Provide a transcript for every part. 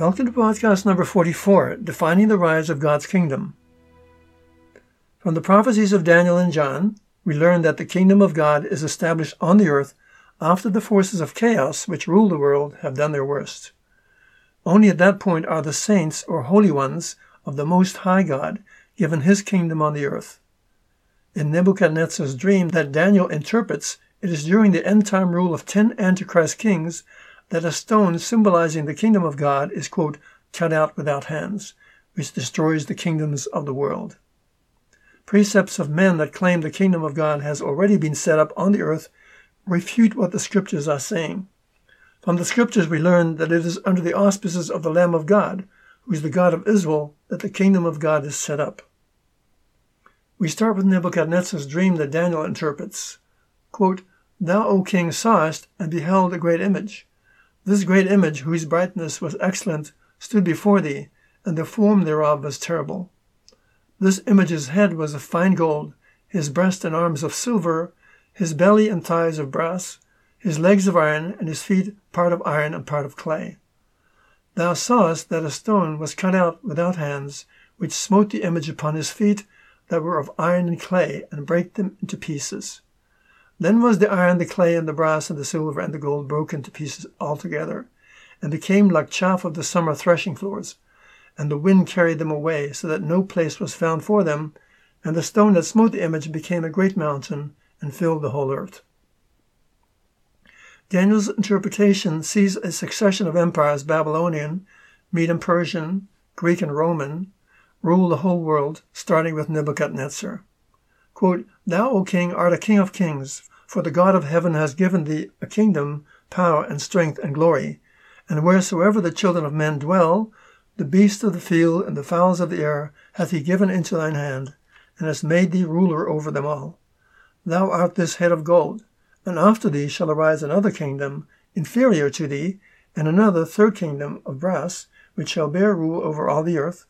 Welcome to podcast number 44 Defining the Rise of God's Kingdom. From the prophecies of Daniel and John, we learn that the kingdom of God is established on the earth after the forces of chaos which rule the world have done their worst. Only at that point are the saints or holy ones of the Most High God given his kingdom on the earth. In Nebuchadnezzar's dream that Daniel interprets, it is during the end time rule of ten Antichrist kings that a stone symbolizing the kingdom of God is, quote, cut out without hands, which destroys the kingdoms of the world. Precepts of men that claim the kingdom of God has already been set up on the earth refute what the scriptures are saying. From the scriptures, we learn that it is under the auspices of the Lamb of God, who is the God of Israel, that the kingdom of God is set up. We start with Nebuchadnezzar's dream that Daniel interprets. Quote, Thou, O king, sawest and beheld a great image. This great image, whose brightness was excellent, stood before thee, and the form thereof was terrible. This image's head was of fine gold, his breast and arms of silver, his belly and thighs of brass, his legs of iron, and his feet part of iron and part of clay. Thou sawest that a stone was cut out without hands, which smote the image upon his feet that were of iron and clay, and brake them into pieces. Then was the iron, the clay, and the brass, and the silver, and the gold broken to pieces altogether, and became like chaff of the summer threshing floors. And the wind carried them away, so that no place was found for them. And the stone that smote the image became a great mountain, and filled the whole earth. Daniel's interpretation sees a succession of empires Babylonian, Median Persian, Greek, and Roman rule the whole world, starting with Nebuchadnezzar. Quote, Thou, O king, art a king of kings, for the God of heaven has given thee a kingdom, power, and strength, and glory. And wheresoever the children of men dwell, the beasts of the field and the fowls of the air hath he given into thine hand, and has made thee ruler over them all. Thou art this head of gold, and after thee shall arise another kingdom, inferior to thee, and another third kingdom of brass, which shall bear rule over all the earth.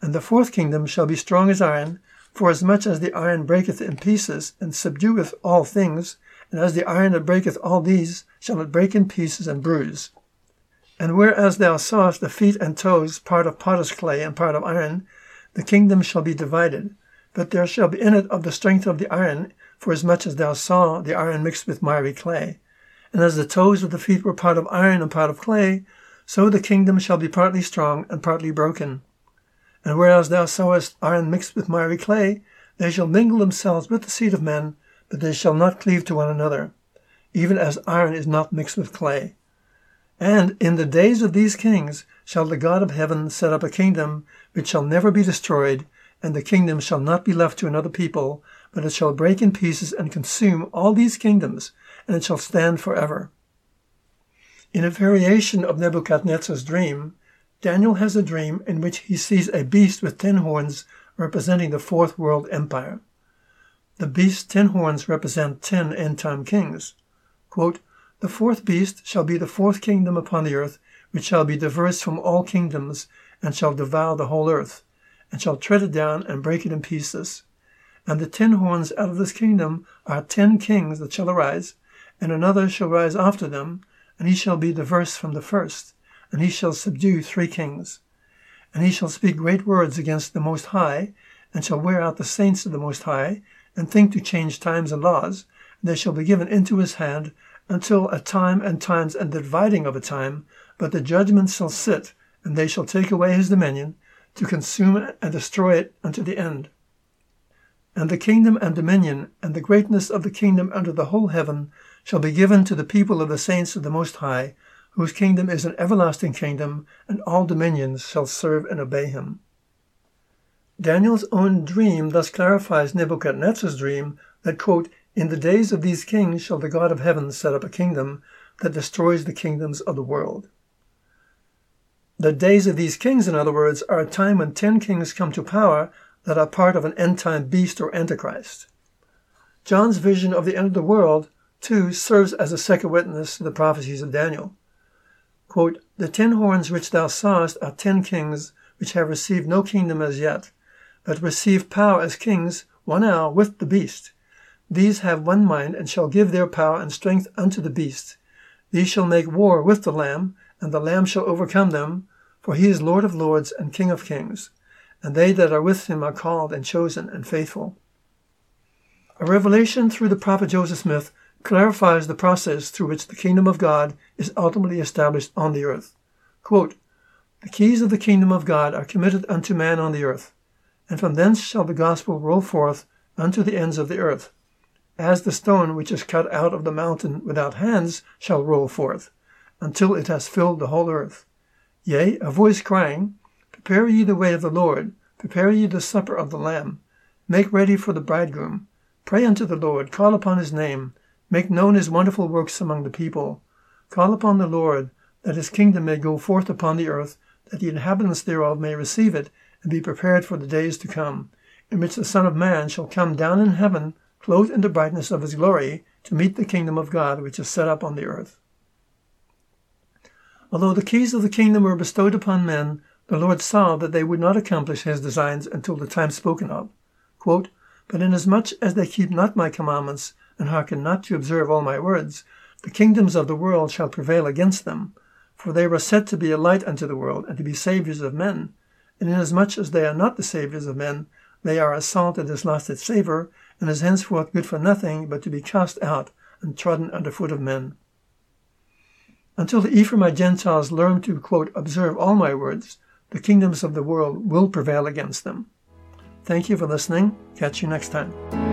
And the fourth kingdom shall be strong as iron, Forasmuch as the iron breaketh in pieces, and subdueth all things, and as the iron that breaketh all these, shall it break in pieces and bruise. And whereas thou sawest the feet and toes, part of potter's clay and part of iron, the kingdom shall be divided. But there shall be in it of the strength of the iron, forasmuch as thou saw the iron mixed with miry clay. And as the toes of the feet were part of iron and part of clay, so the kingdom shall be partly strong and partly broken. And whereas thou sowest iron mixed with miry clay, they shall mingle themselves with the seed of men, but they shall not cleave to one another, even as iron is not mixed with clay. And in the days of these kings shall the God of heaven set up a kingdom which shall never be destroyed, and the kingdom shall not be left to another people, but it shall break in pieces and consume all these kingdoms, and it shall stand forever. In a variation of Nebuchadnezzar's dream, Daniel has a dream in which he sees a beast with ten horns representing the fourth world empire. The beast's ten horns represent ten end time kings. Quote, the fourth beast shall be the fourth kingdom upon the earth, which shall be diverse from all kingdoms, and shall devour the whole earth, and shall tread it down and break it in pieces. And the ten horns out of this kingdom are ten kings that shall arise, and another shall rise after them, and he shall be diverse from the first and he shall subdue three kings. And he shall speak great words against the Most High, and shall wear out the saints of the Most High, and think to change times and laws, and they shall be given into his hand until a time and times and the dividing of a time, but the judgment shall sit, and they shall take away his dominion, to consume it and destroy it unto the end. And the kingdom and dominion, and the greatness of the kingdom under the whole heaven, shall be given to the people of the saints of the Most High, whose kingdom is an everlasting kingdom, and all dominions shall serve and obey him. Daniel's own dream thus clarifies Nebuchadnezzar's dream that, quote, In the days of these kings shall the God of heaven set up a kingdom that destroys the kingdoms of the world. The days of these kings, in other words, are a time when ten kings come to power that are part of an end time beast or antichrist. John's vision of the end of the world, too, serves as a second witness to the prophecies of Daniel. Quote, the ten horns which thou sawest are ten kings which have received no kingdom as yet, but receive power as kings one hour with the beast. These have one mind and shall give their power and strength unto the beast. These shall make war with the Lamb, and the Lamb shall overcome them, For he is Lord of lords and King of kings, and they that are with him are called and chosen and faithful. A revelation through the prophet Joseph Smith clarifies the process through which the kingdom of God is ultimately established on the earth. Quote, the keys of the kingdom of God are committed unto man on the earth, and from thence shall the gospel roll forth unto the ends of the earth, as the stone which is cut out of the mountain without hands shall roll forth, until it has filled the whole earth. Yea, a voice crying, Prepare ye the way of the Lord, prepare ye the supper of the Lamb, make ready for the bridegroom. Pray unto the Lord, call upon his name, make known his wonderful works among the people. Call upon the Lord, that his kingdom may go forth upon the earth, that the inhabitants thereof may receive it, and be prepared for the days to come, in which the Son of Man shall come down in heaven, clothed in the brightness of his glory, to meet the kingdom of God which is set up on the earth. Although the keys of the kingdom were bestowed upon men, the Lord saw that they would not accomplish his designs until the time spoken of. Quote, but inasmuch as they keep not my commandments, and hearken not to observe all my words, the kingdoms of the world shall prevail against them. For they were set to be a light unto the world, and to be saviours of men. And inasmuch as they are not the saviours of men, they are as salt that has lost its savour, and is henceforth good for nothing but to be cast out and trodden under foot of men. Until the Ephraimite Gentiles learn to, quote, observe all my words, the kingdoms of the world will prevail against them. Thank you for listening. Catch you next time.